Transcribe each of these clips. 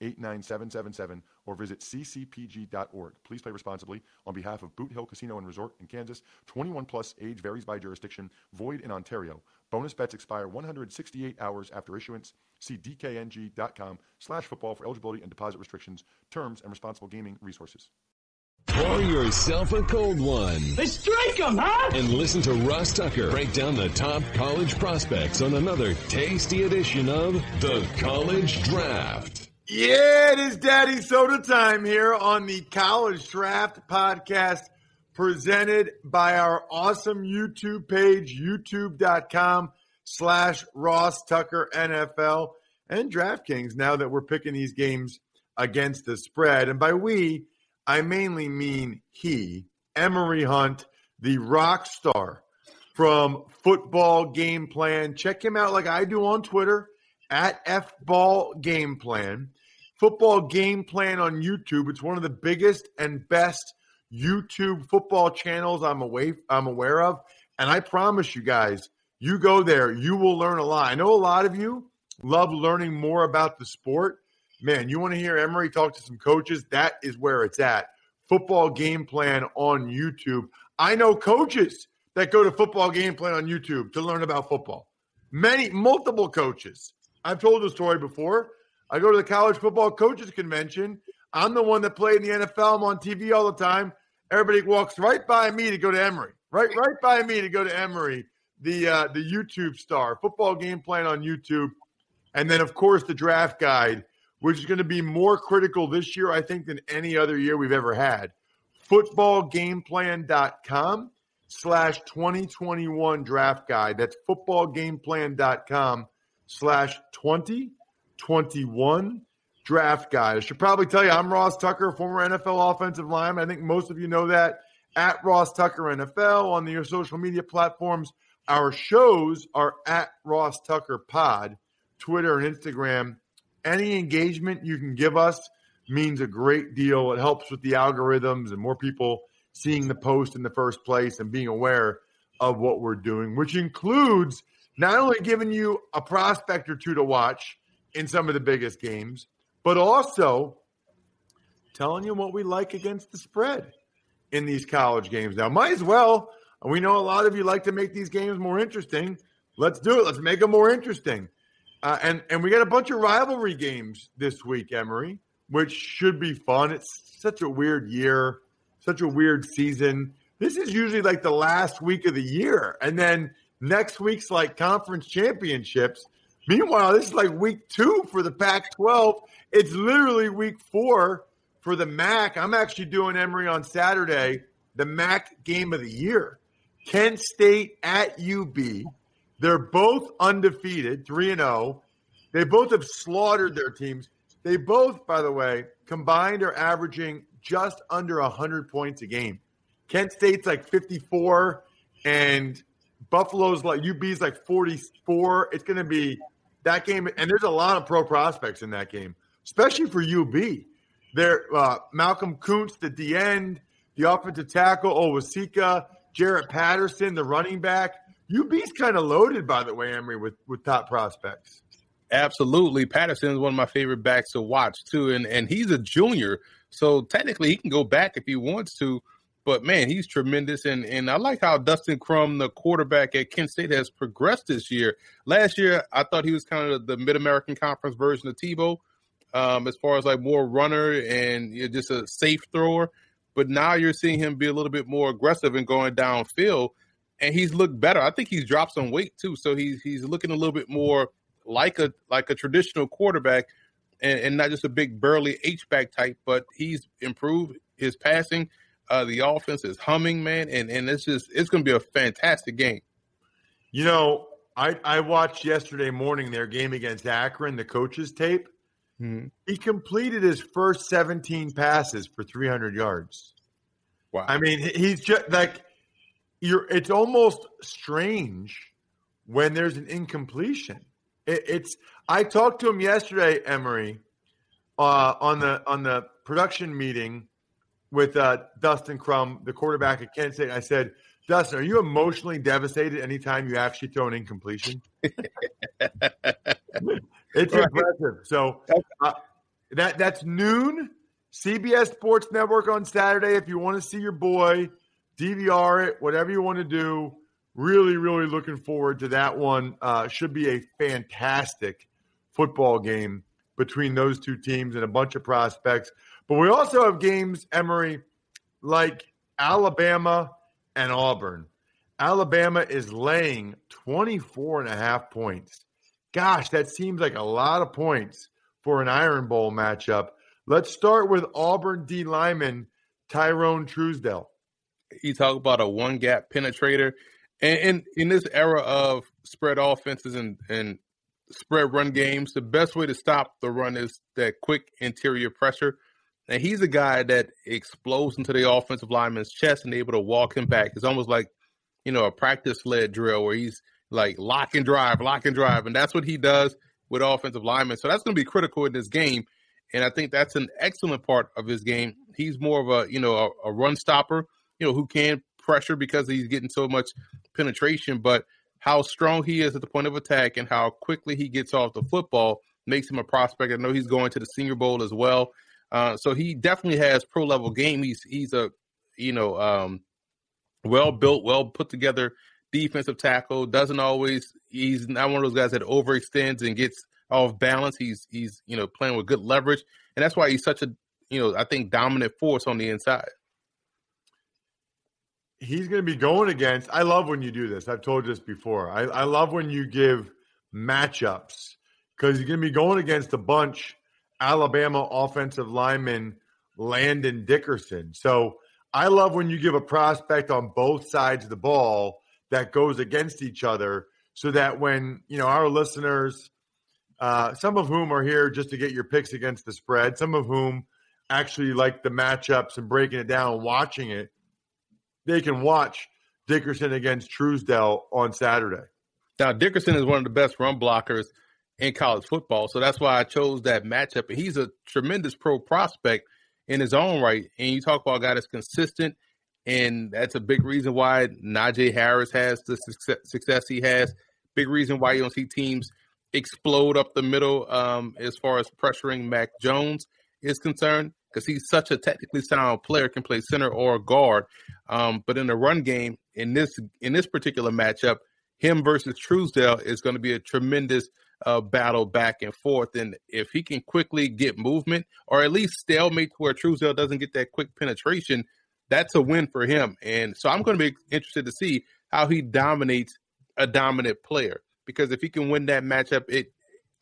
89777 or visit ccpg.org. Please play responsibly. On behalf of Boot Hill Casino and Resort in Kansas, 21 plus age varies by jurisdiction, void in Ontario. Bonus bets expire 168 hours after issuance. See dkng.com slash football for eligibility and deposit restrictions, terms, and responsible gaming resources. Pour yourself a cold one. Let's drink 'em, huh? And listen to Ross Tucker break down the top college prospects on another tasty edition of The College Draft. Yeah, it is Daddy Soda time here on the College Draft Podcast presented by our awesome YouTube page, youtube.com slash Ross Tucker NFL and DraftKings now that we're picking these games against the spread. And by we, I mainly mean he, Emory Hunt, the rock star from Football Game Plan. Check him out like I do on Twitter at FBall Game Plan football game plan on YouTube. It's one of the biggest and best YouTube football channels I'm away I'm aware of. And I promise you guys, you go there, you will learn a lot. I know a lot of you love learning more about the sport. Man, you want to hear Emory talk to some coaches? That is where it's at. Football game plan on YouTube. I know coaches that go to football game plan on YouTube to learn about football. Many, multiple coaches. I've told the story before. I go to the college football coaches convention. I'm the one that played in the NFL. I'm on TV all the time. Everybody walks right by me to go to Emory. Right, right by me to go to Emory, the uh, the YouTube star, football game plan on YouTube, and then of course the draft guide, which is going to be more critical this year, I think, than any other year we've ever had. Footballgameplan.com slash 2021 draft guide. That's footballgameplan.com slash 20 21 draft guide. I should probably tell you, I'm Ross Tucker, former NFL offensive lineman. I think most of you know that at Ross Tucker NFL on your social media platforms. Our shows are at Ross Tucker Pod, Twitter and Instagram. Any engagement you can give us means a great deal. It helps with the algorithms and more people seeing the post in the first place and being aware of what we're doing, which includes not only giving you a prospect or two to watch, in some of the biggest games, but also telling you what we like against the spread in these college games. Now, might as well. We know a lot of you like to make these games more interesting. Let's do it. Let's make them more interesting. Uh, and and we got a bunch of rivalry games this week, Emory, which should be fun. It's such a weird year, such a weird season. This is usually like the last week of the year, and then next week's like conference championships. Meanwhile, this is like week two for the Pac 12. It's literally week four for the MAC. I'm actually doing Emory on Saturday, the MAC game of the year. Kent State at UB. They're both undefeated, 3 and 0. They both have slaughtered their teams. They both, by the way, combined are averaging just under 100 points a game. Kent State's like 54 and Buffalo's like UB's like 44. It's going to be that game, and there's a lot of pro prospects in that game, especially for UB. There, uh, Malcolm Koonce, the end, the offensive tackle, Onwuzurike, Jaret Patterson, the running back. UB's kind of loaded, by the way, Emory, with, with top prospects. Absolutely. Patterson is one of my favorite backs to watch, too. And, and he's a junior. So technically, he can go back if he wants to. But man, he's tremendous, and and I like how Dustin Crum, the quarterback at Kent State, has progressed this year. Last year, I thought he was kind of the Mid American Conference version of Tebow, um, as far as like more runner and you know, just a safe thrower. But now you're seeing him be a little bit more aggressive and going downfield. and he's looked better. I think he's dropped some weight too, so he's he's looking a little bit more like a like a traditional quarterback, and, and not just a big burly H back type. But he's improved his passing. Uh, the offense is humming, man, and and it's just it's going to be a fantastic game. You know, I I watched yesterday morning their game against Akron, the coaches tape. Mm-hmm. He completed his first 17 passes for 300 yards. Wow. I mean, he's just like you're it's almost strange when there's an incompletion. It, it's I talked to him yesterday, Emory, uh, on the on the production meeting with uh, Dustin Crum, the quarterback at Kent State. I said, Dustin, are you emotionally devastated anytime you actually throw an incompletion? it's right. impressive. So uh, that that's noon. CBS Sports Network on Saturday. If you want to see your boy, DVR it, whatever you want to do. Really, really looking forward to that one. Uh, should be a fantastic football game between those two teams and a bunch of prospects. But we also have games, Emory, like Alabama and Auburn. Alabama is laying 24 and a half points. Gosh, that seems like a lot of points for an Iron Bowl matchup. Let's start with Auburn D lineman Tyrone Truesdell you talk about a one gap penetrator, and, in this era of spread offenses and and spread run games, the best way to stop the run is that quick interior pressure. And he's a guy that explodes into the offensive lineman's chest and able to walk him back. It's almost like, you know, a practice led drill where he's like lock and drive, lock and drive. And that's what he does with offensive linemen. So that's going to be critical in this game. And I think that's an excellent part of his game. He's more of a, you know, a, a run stopper you know, who can pressure because he's getting so much penetration, but how strong he is at the point of attack and how quickly he gets off the football makes him a prospect. I know he's going to the Senior Bowl as well, uh, so he definitely has pro level game. He's he's a you know um, well built, well put together defensive tackle. Doesn't always he's not one of those guys that overextends and gets off balance. He's he's you know playing with good leverage, and that's why he's such a you know I think dominant force on the inside he's going to be going against. I love when you do this. I've told you this before. I, I love when you give matchups because he's going to be going against a bunch Alabama offensive lineman Landon Dickerson. So I love when you give a prospect on both sides of the ball that goes against each other so that when, you know, our listeners, uh, some of whom are here just to get your picks against the spread, some of whom actually like the matchups and breaking it down and watching it they can watch Dickerson against Truesdell on Saturday. Now, Dickerson is one of the best run blockers in college football, so that's why I chose that matchup. He's a tremendous pro prospect in his own right, and you talk about a guy that's consistent, and that's a big reason why Najee Harris has the success he has. Big reason why you don't see teams explode up the middle um, as far as pressuring Mac Jones is concerned because he's such a technically sound player, can play center or guard. Um, but in the run game, in this in this particular matchup, him versus Truesdell is going to be a tremendous uh, battle back and forth. And if he can quickly get movement, or at least stalemate to where Truesdell doesn't get that quick penetration, that's a win for him. And so I'm going to be interested to see how he dominates a dominant player because if he can win that matchup, it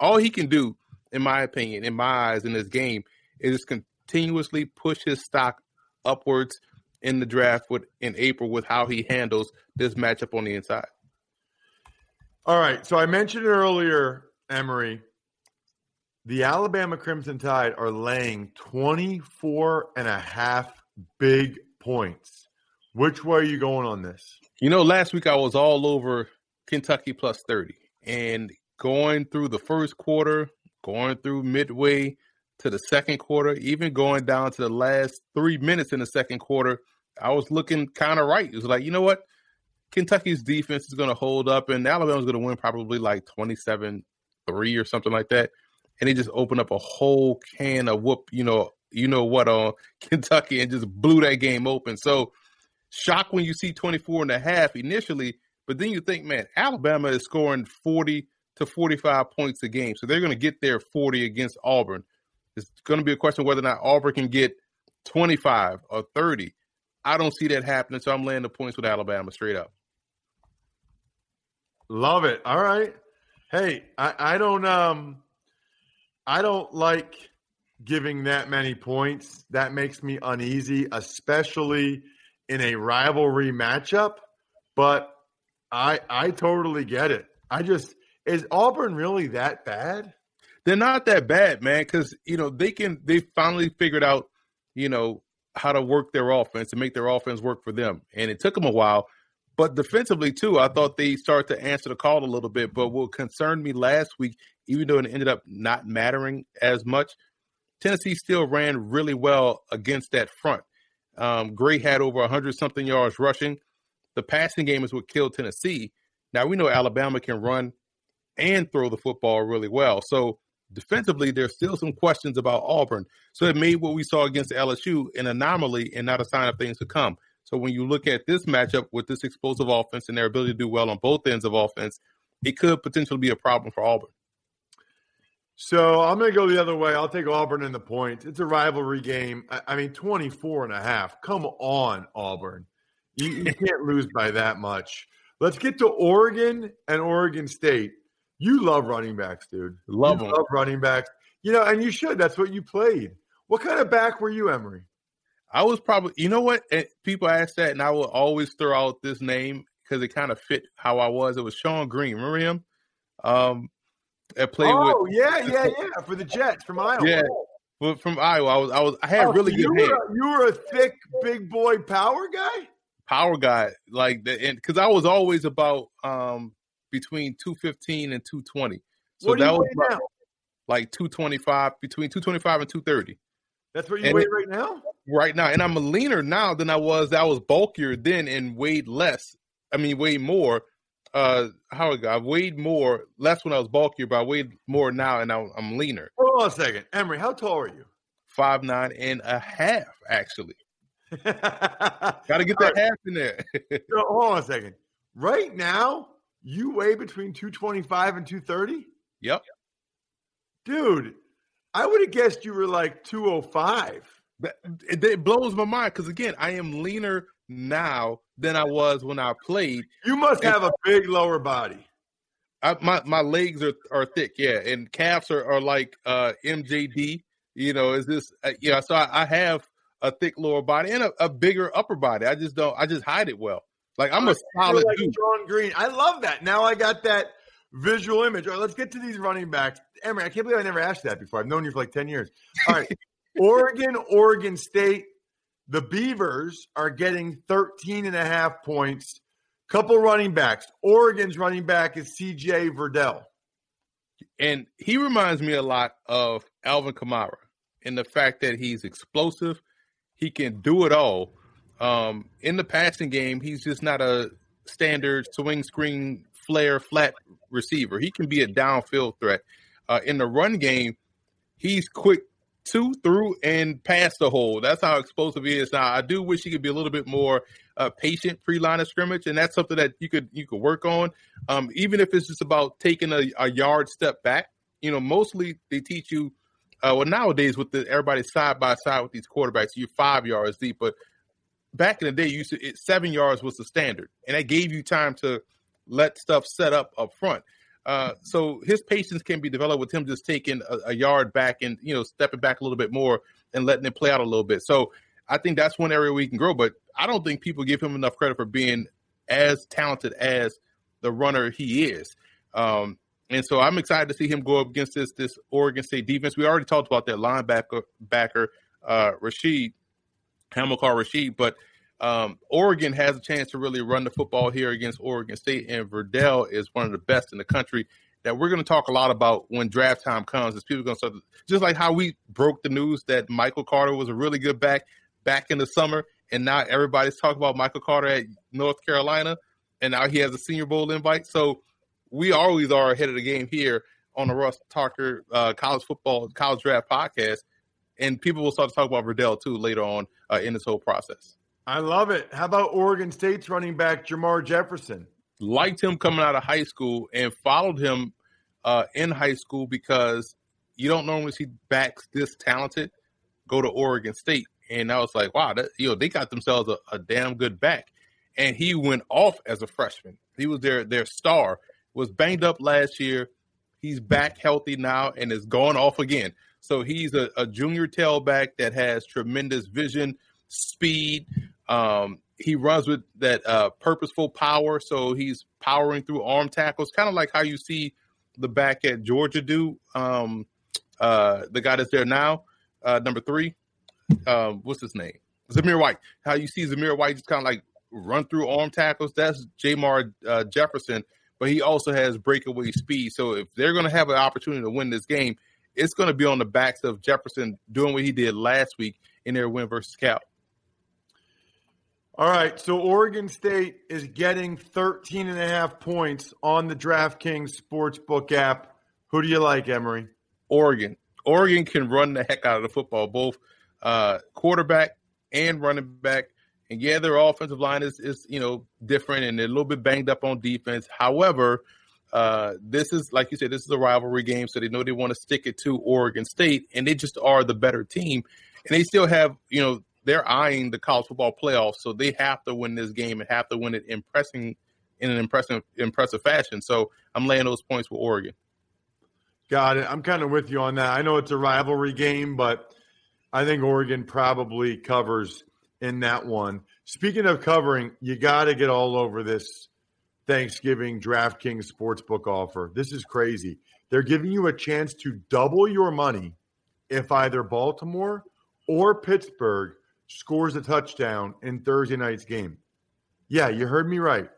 all he can do, in my opinion, in my eyes, in this game is continuously push his stock upwards in the draft with in April with how he handles this matchup on the inside. All right. So I mentioned earlier, Emory, the Alabama Crimson Tide are laying 24 and a half big points. Which way are you going on this? You know, last week I was all over Kentucky plus 30 and going through the first quarter, going through midway, to the second quarter, even going down to the last three minutes in the second quarter, I was looking kind of right. It was like, you know what? Kentucky's defense is going to hold up, and Alabama's going to win probably like 27 3 or something like that. And he just opened up a whole can of whoop, you know, you know what on uh, Kentucky and just blew that game open. So shock when you see 24 and a half initially, but then you think, man, Alabama is scoring 40 to 45 points a game. So they're going to get their 40 against Auburn. It's going to be a question whether or not Auburn can get 25 or 30. I don't see that happening, so I'm laying the points with Alabama straight up. Love it. All right. Hey, I, I don't um I don't like giving that many points. That makes me uneasy, especially in a rivalry matchup. But I I totally get it. I just is Auburn really that bad? They're not that bad, man, because you know they can. They finally figured out, you know, how to work their offense and make their offense work for them, and it took them a while. But defensively too, I thought they started to answer the call a little bit. But what concerned me last week, even though it ended up not mattering as much, Tennessee still ran really well against that front. Um, Gray had over 100 something yards rushing. The passing game is what killed Tennessee. Now we know Alabama can run and throw the football really well. So defensively, there's still some questions about Auburn. So it made what we saw against LSU an anomaly and not a sign of things to come. So when you look at this matchup with this explosive offense and their ability to do well on both ends of offense, it could potentially be a problem for Auburn. So I'm going to go the other way. I'll take Auburn in the points. It's a rivalry game. I, I mean, 24 and a half. Come on, Auburn. You, you can't lose by that much. Let's get to Oregon and Oregon State. You love running backs, dude. Love you them. Love running backs. You know, and you should. That's what you played. What kind of back were you, Emory? I was probably, you know what? And people ask that, and I will always throw out this name because it kind of fit how I was. It was Shonn Greene. Remember him? Um, that played oh, with. yeah, yeah, yeah, for the Jets from Iowa. Yeah, but from Iowa. I was, I was, I had Oh, really so good you were, you were a thick, big boy power guy. power guy like that and because i was always about um between 215 and 220 so what do that was weigh now? like 225 between 225 and 230 That's what you and weigh it- right now. Right now and i'm a leaner now than i was i was bulkier then and weighed less i mean weighed more uh how I got- I weighed more less when i was bulkier but i weighed more now and I'm, I'm leaner Hold on a second, Emory. How tall are you? five nine and a half actually Got gotta get that half in there So, hold on a second. Right now, you weigh between 225 and 230? yep Dude, I would have guessed you were like 205. That, it, it blows my mind because again, I am leaner now than I was when I played. You must have a big lower body. I, my my legs are, are thick, yeah, and calves are, are like uh, MJD. You know, is this? Uh, yeah, so I, I have a thick lower body and a, a bigger upper body. I just don't. I just hide it well. Like I'm a solid like dude. John Green. I love that. Now I got that visual image. All right, let's get to these running backs. Emory, I can't believe I never asked that before. I've known you for like 10 years. All right. Oregon, Oregon State. The Beavers are getting 13 and a half points. Couple running backs. Oregon's running back is CJ Verdell. and he reminds me a lot of Alvin Kamara in the fact that he's explosive. He can do it all. Um, in the passing game, he's just not a standard swing screen flare flat receiver. He can be a downfield threat. Uh, in the run game, he's quick to, through, and past the hole. That's how explosive he is. Now, I do wish he could be a little bit more uh, patient pre line of scrimmage, and that's something that you could you could work on. Um, even if it's just about taking a, a yard step back. You know, mostly they teach you. Uh, well, nowadays with the everybody side by side with these quarterbacks, you're five yards deep. But back in the day, you to, it, seven yards was the standard, and that gave you time to let stuff set up up front. Uh, so his patience can be developed with him just taking a, a yard back and you know stepping back a little bit more and letting it play out a little bit. So I think that's one area we can grow. But I don't think people give him enough credit for being as talented as the runner he is. Um, and so I'm excited to see him go up against this this Oregon State defense. We already talked about that linebacker backer uh, Rashed Hamilcar Rashed, but um, Oregon has a chance to really run the football here against Oregon State, and Verdell is one of the best in the country. That we're going to talk a lot about when draft time comes. Is people going to start just like how we broke the news that Michael Carter was a really good back back in the summer, and now everybody's talking about Michael Carter at North Carolina, and now he has a Senior Bowl invite. So we always are ahead of the game here on the Ross Tucker uh, College Football College Draft Podcast, and people will start to talk about Verdell too later on uh, in this whole process. I love it. How about Oregon State's running back Jermar Jefferson? Liked him coming out of high school and followed him uh, in high school because you don't normally see backs this talented go to Oregon State. And I was like, wow, that, you know, they got themselves a, a damn good back. And he went off as a freshman. He was their their star. was banged up last year. He's back healthy now and is going off again. So he's a, a junior tailback that has tremendous vision, speed. Um, he runs with that uh, purposeful power. So he's powering through arm tackles, kind of like how you see the back at Georgia do. Um, uh, the guy that's there now, uh, number three, um, what's his name? Zamir White. How you see Zamir White just kind of like run through arm tackles. That's Jermar uh, Jefferson, but he also has breakaway speed. So if they're going to have an opportunity to win this game, it's going to be on the backs of Jefferson doing what he did last week in their win versus Cal. All right, so Oregon State is getting 13 and a half points on the DraftKings Sportsbook app. Who do you like, Emory? Oregon. Oregon can run the heck out of the football, both uh, quarterback and running back. And yeah, their offensive line is, is you know different and they're a little bit banged up on defense. However, uh, this is like you said, this is a rivalry game, so they know they want to stick it to Oregon State, and they just are the better team. And they still have, you know, they're eyeing the college football playoffs, so they have to win this game and have to win it impressing in an impressive impressive fashion. So I'm laying those points for Oregon. Got it. I'm kind of with you on that. I know it's a rivalry game, but I think Oregon probably covers in that one. Speaking of covering, you got to get all over this Thanksgiving DraftKings Sportsbook offer. This is crazy. They're giving you a chance to double your money if either Baltimore or Pittsburgh scores a touchdown in Thursday night's game. Yeah, you heard me right.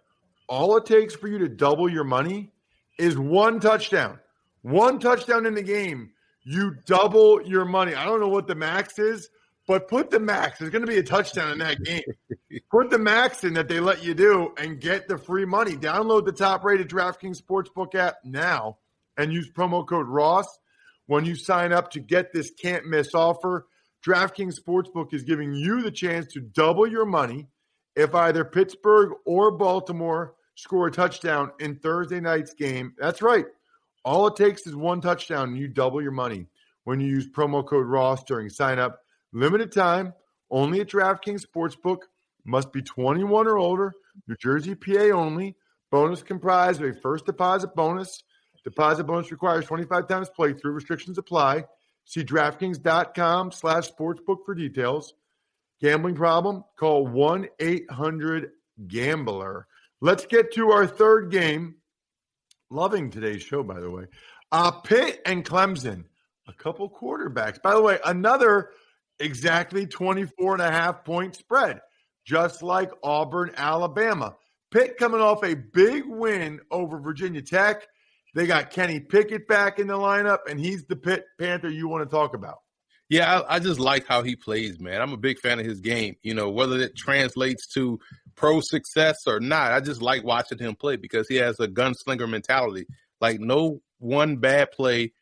All it takes for you to double your money is one touchdown. One touchdown in the game, you double your money. I don't know what the max is, but put the max. There's going to be a touchdown in that game. put the max in that they let you do and get the free money. Download the top rated DraftKings Sportsbook app now and use promo code Ross when you sign up to get this can't miss offer. DraftKings Sportsbook is giving you the chance to double your money if either Pittsburgh or Baltimore score a touchdown in Thursday night's game. That's right. All it takes is one touchdown and you double your money when you use promo code Ross during sign up. Limited time, only at DraftKings Sportsbook. Must be 21 or older. New Jersey, PA only. Bonus comprised of a first deposit bonus. Deposit bonus requires 25 times playthrough. Restrictions apply. See DraftKings.com slash sportsbook for details. Gambling problem? Call 1-800-GAMBLER. Let's get to our third game. Loving today's show, by the way. Uh, Pitt and Clemson, a couple quarterbacks. By the way, another – exactly 24 and a half point spread, just like Auburn, Alabama. Pitt coming off a big win over Virginia Tech. They got Kenny Pickett back in the lineup, and he's the Pitt Panther you want to talk about. Yeah, I, I, just like how he plays, man. I'm a big fan of his game. You know, whether it translates to pro success or not, I just like watching him play because he has a gunslinger mentality. Like no one bad play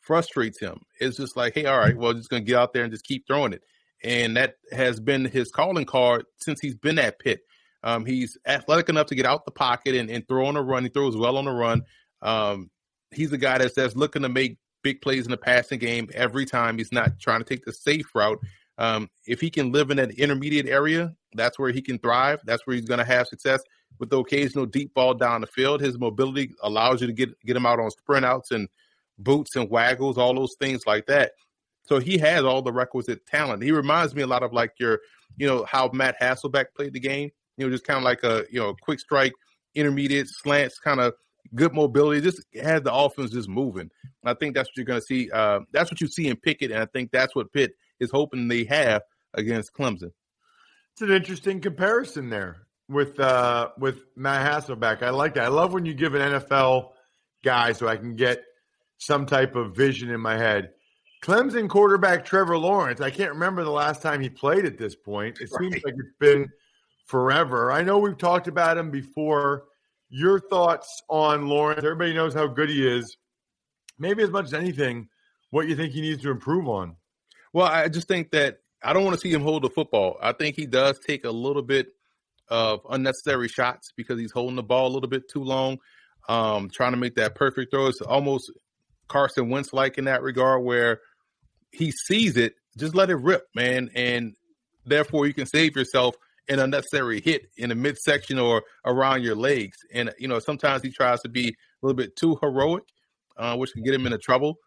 frustrates him. It's just like, hey, all right, well, just gonna get out there and just keep throwing it. And that has been his calling card since he's been at Pitt. Um, he's athletic enough to get out the pocket and, and throw on a run. He throws well on the run. Um, he's a guy that's that's looking to make big plays in the passing game every time. He's not trying to take the safe route. Um, if he can live in an intermediate area, that's where he can thrive. That's where he's going to have success with the occasional deep ball down the field. His mobility allows you to get get him out on sprint outs and boots and waggles, all those things like that. So he has all the requisite talent. He reminds me a lot of like your, you know, how Matt Hasselbeck played the game. You know, just kind of like a, you know, quick strike, intermediate slants, kind of good mobility. Just has the offense just moving. I think that's what you're going to see. Uh, that's what you see in Pickett, and I think that's what Pitt is hoping they have against Clemson. It's an interesting comparison there with uh, with Matt Hasselbeck. I like that. I love when you give an NFL guy so I can get some type of vision in my head. Clemson quarterback Trevor Lawrence, I can't remember the last time he played at this point. It seems like it's been forever. I know we've talked about him before. Your thoughts on Lawrence? Everybody knows how good he is. Maybe as much as anything, what you think he needs to improve on. Well, I just think that I don't want to see him hold the football. I think he does take a little bit of unnecessary shots because he's holding the ball a little bit too long, um, trying to make that perfect throw. It's almost Carson Wentz like in that regard, where he sees it, just let it rip, man, and therefore you can save yourself an unnecessary hit in the midsection or around your legs. And you know, sometimes he tries to be a little bit too heroic, uh, which can get him into trouble.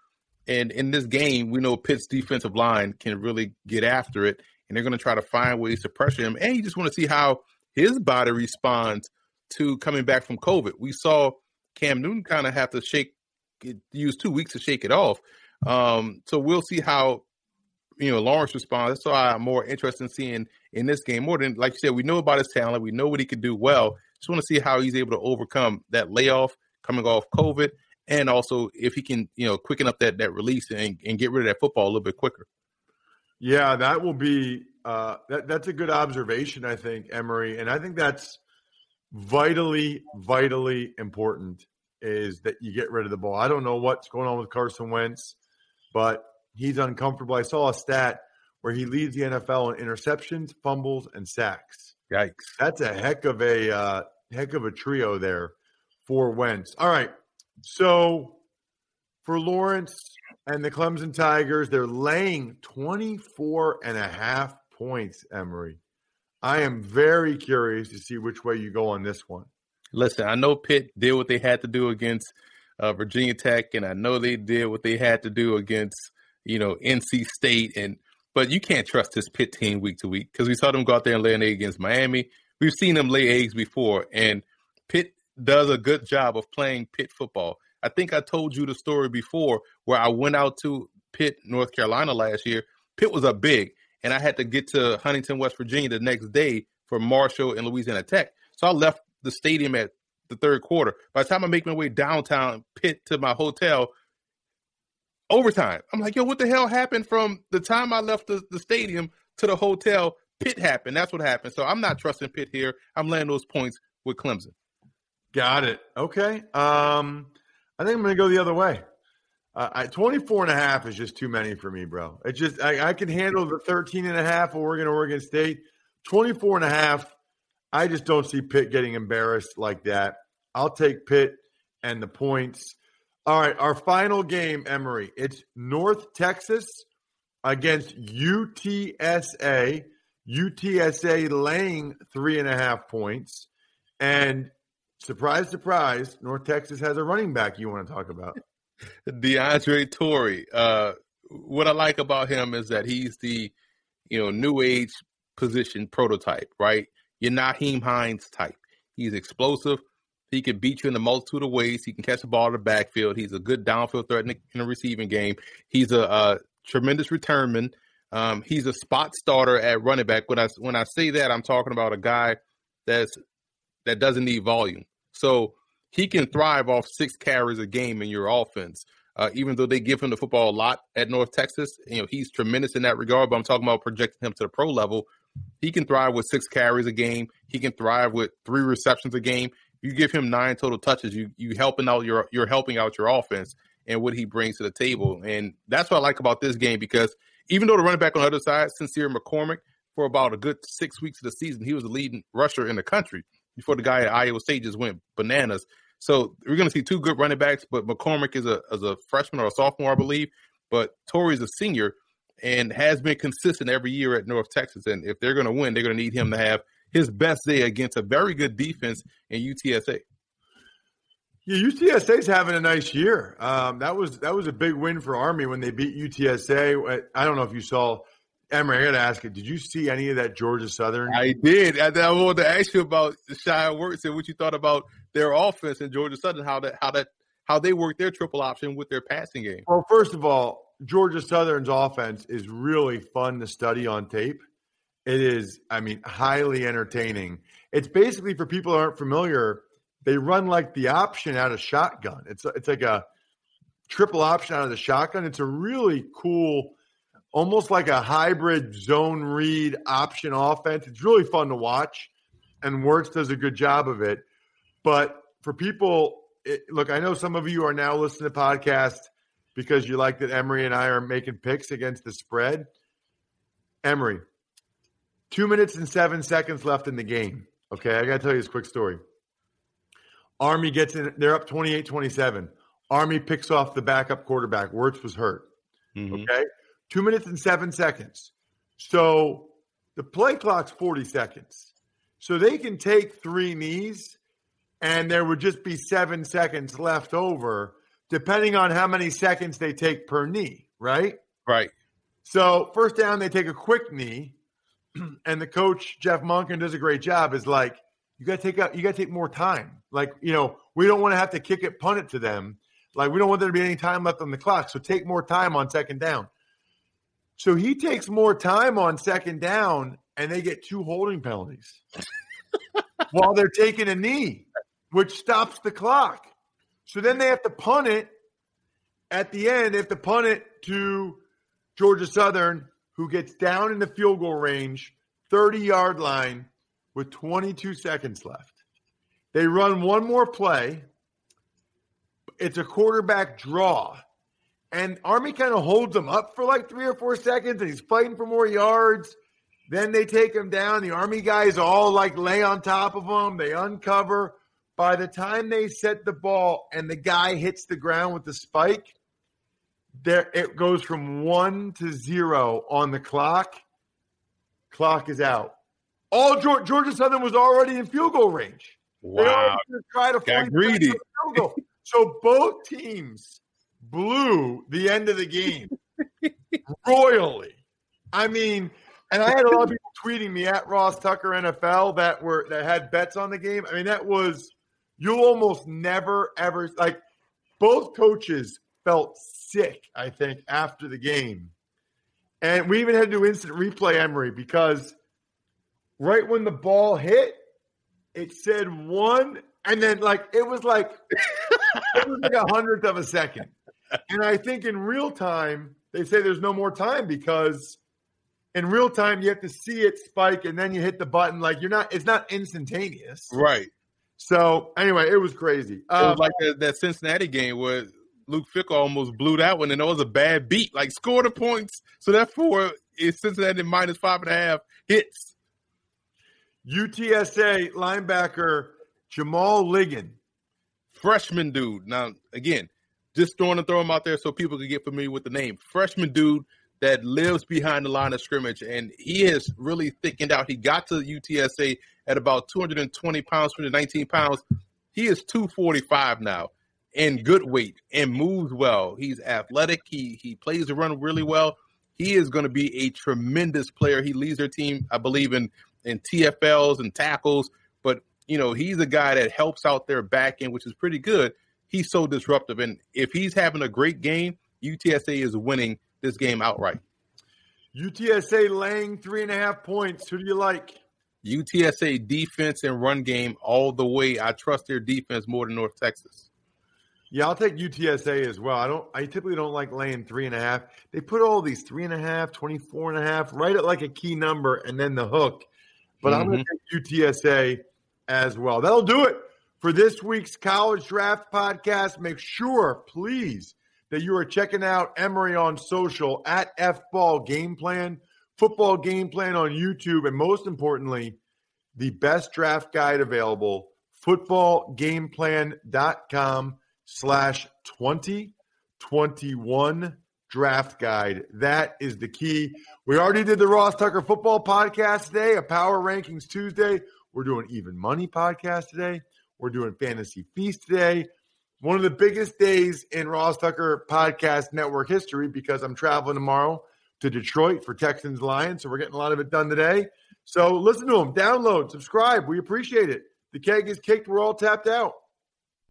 And in this game, we know Pitt's defensive line can really get after it, and they're going to try to find ways to pressure him. And you just want to see how his body responds to coming back from COVID. We saw Cam Newton kind of have to shake, use two weeks to shake it off. Um, so we'll see how you know Lawrence responds. Why I'm more interested in seeing in this game more than like you said. We know about his talent. We know what he could do well. Just want to see how he's able to overcome that layoff coming off COVID, and also if he can you know quicken up that that release and, and get rid of that football a little bit quicker. Yeah, that will be uh, that. That's a good observation, I think, Emory, and I think that's vitally, vitally important. Is that you get rid of the ball? I don't know what's going on with Carson Wentz, but he's uncomfortable. I saw a stat where he leads the NFL in interceptions, fumbles, and sacks. Yikes! That's a heck of a uh, heck of a trio there for Wentz. All right, so for Lawrence and the Clemson Tigers, they're laying 24 and a half points, Emory. I am very curious to see which way you go on this one. Listen, I know Pitt did what they had to do against uh, Virginia Tech, and I know they did what they had to do against you know, NC State, and but you can't trust this Pitt team week to week because we saw them go out there and lay an egg against Miami. We've seen them lay eggs before, and Pitt does a good job of playing Pitt football. I think I told you the story before where I went out to Pitt, North Carolina last year. Pitt was a big, and I had to get to Huntington, West Virginia the next day for Marshall and Louisiana Tech. So I left the stadium at the third quarter. By the time I make my way downtown Pitt to my hotel, overtime. I'm like, yo, what the hell happened from the time I left the, the stadium to the hotel? Pitt happened. That's what happened. So I'm not trusting Pitt here. I'm laying those points with Clemson. Got it. Okay. Um, I think I'm going to go the other way. Uh, I, 24 and a half is just too many for me, bro. It just, I, I can handle the 13 and a half Oregon, Oregon State. 24 and a half, I just don't see Pitt getting embarrassed like that. I'll take Pitt and the points. All right, our final game, Emory. It's North Texas against UTSA. UTSA laying three and a half points. And surprise, surprise, North Texas has a running back you want to talk about. DeAndre Torrey. Uh, what I like about him is that he's the, you know, new age position prototype, right? You're Nyheim Hines type. He's explosive. He can beat you in a multitude of ways. He can catch the ball in the backfield. He's a good downfield threat in the, in the receiving game. He's a, a tremendous returnman. Um, he's a spot starter at running back. When I when I say that, I'm talking about a guy that's that doesn't need volume. So he can thrive off six carries a game in your offense. Uh, even though they give him the football a lot at North Texas, you know he's tremendous in that regard. But I'm talking about projecting him to the pro level. He can thrive with six carries a game. He can thrive with three receptions a game you give him nine total touches, you you helping out your you're helping out your offense and what he brings to the table. And that's what I like about this game because even though the running back on the other side, Sincere McCormick, for about a good six weeks of the season, he was the leading rusher in the country before the guy at Iowa State just went bananas. So we're going to see two good running backs, but McCormick is a as a freshman or a sophomore, I believe. But Torrey's a senior and has been consistent every year at North Texas. And if they're going to win, they're going to need him to have his best day against a very good defense in UTSA. Yeah, UTSA's having a nice year. Um, that was that was a big win for Army when they beat UTSA. I don't know if you saw. Emory, I got to ask you, did you see any of that Georgia Southern? I did. I, I wanted to ask you about Shai Werts and what you thought about their offense in Georgia Southern, how that how that how they work their triple option with their passing game. Well, first of all, Georgia Southern's offense is really fun to study on tape. It is, I mean, highly entertaining. It's basically for people who aren't familiar, they run like the option out of shotgun. It's it's like a triple option out of the shotgun. It's a really cool, almost like a hybrid zone read option offense. It's really fun to watch, and Werts does a good job of it. But for people, it, look, I know some of you are now listening to podcast because you like that Emory and I are making picks against the spread. Emory, Two minutes and seven seconds left in the game. Okay, I got to tell you this quick story. Army gets in, they're up 28 27. Army picks off the backup quarterback. Werts was hurt. Mm-hmm. Okay, two minutes and seven seconds. So the play clock's 40 seconds. So they can take three knees and there would just be seven seconds left over, depending on how many seconds they take per knee, right? Right. So first down, they take a quick knee, and the coach Jeff Monken does a great job. Is like you got to take a, you got to take more time. Like you know, we don't want to have to kick it, punt it to them. Like we don't want there to be any time left on the clock. So take more time on second down. So he takes more time on second down, and they get two holding penalties while they're taking a knee, which stops the clock. So then they have to punt it at the end. They have to punt it to Georgia Southern, who gets down in the field goal range, 30 yard line with 22 seconds left. They run one more play. It's a quarterback draw. And Army kind of holds him up for like three or four seconds, and he's fighting for more yards. Then they take him down. The Army guys all like lay on top of him. They uncover. By the time they set the ball and the guy hits the ground with the spike, there it goes from one to zero on the clock. Clock is out. All Georgia, Georgia Southern was already in field goal range. Wow. They try to Got greedy. field goal. so both teams blew the end of the game royally. I mean, and I had a lot of people tweeting me at Ross Tucker NFL that were that had bets on the game. I mean, that was you'll almost never ever like both coaches felt sick, I think, after the game. And we even had to do instant replay Emory because right when the ball hit, it said one, and then like it was like it was like a hundredth of a second. And I think in real time, they say there's no more time because in real time you have to see it spike and then you hit the button. Like you're not, it's not instantaneous. Right. So anyway, it was crazy. It was um, like that, that Cincinnati game where Luke Fickell almost blew that one, and it was a bad beat. Like score the points, so therefore it's Cincinnati minus five and a half hits. UTSA linebacker Jamal Ligon, freshman dude. Now again, just throwing to throw him out there so people can get familiar with the name. Freshman dude that lives behind the line of scrimmage, and he has really thickened out. He got to UTSA at about 220 pounds, 219 pounds. He is 245 now and good weight and moves well. He's athletic. He he plays the run really well. He is going to be a tremendous player. He leads their team, I believe, in in TFLs and tackles. But you know, he's a guy that helps out their back end, which is pretty good. He's so disruptive, and if he's having a great game, UTSA is winning this game outright. UTSA laying three and a half points. Who do you like? UTSA defense and run game all the way. I trust their defense more than North Texas. Yeah, I'll take UTSA as well. I don't I typically don't like laying three and a half. They put all these three and a half, 24 and a half, right at like a key number and then the hook. But mm-hmm. I'm gonna take UTSA as well. That'll do it for this week's college draft podcast. Make sure, please, that you are checking out Emory on social at FBall Game Plan, Football Game Plan on YouTube, and most importantly, the best draft guide available, footballgameplan.com slash 2021 draft guide. That is the key. We already did the Ross Tucker football podcast today, a power rankings Tuesday. We're doing even money podcast today. We're doing fantasy feast today. One of the biggest days in Ross Tucker podcast network history because I'm traveling tomorrow to Detroit for Texans Lions. So we're getting a lot of it done today. So listen to them, download, subscribe. We appreciate it. The keg is kicked. We're all tapped out.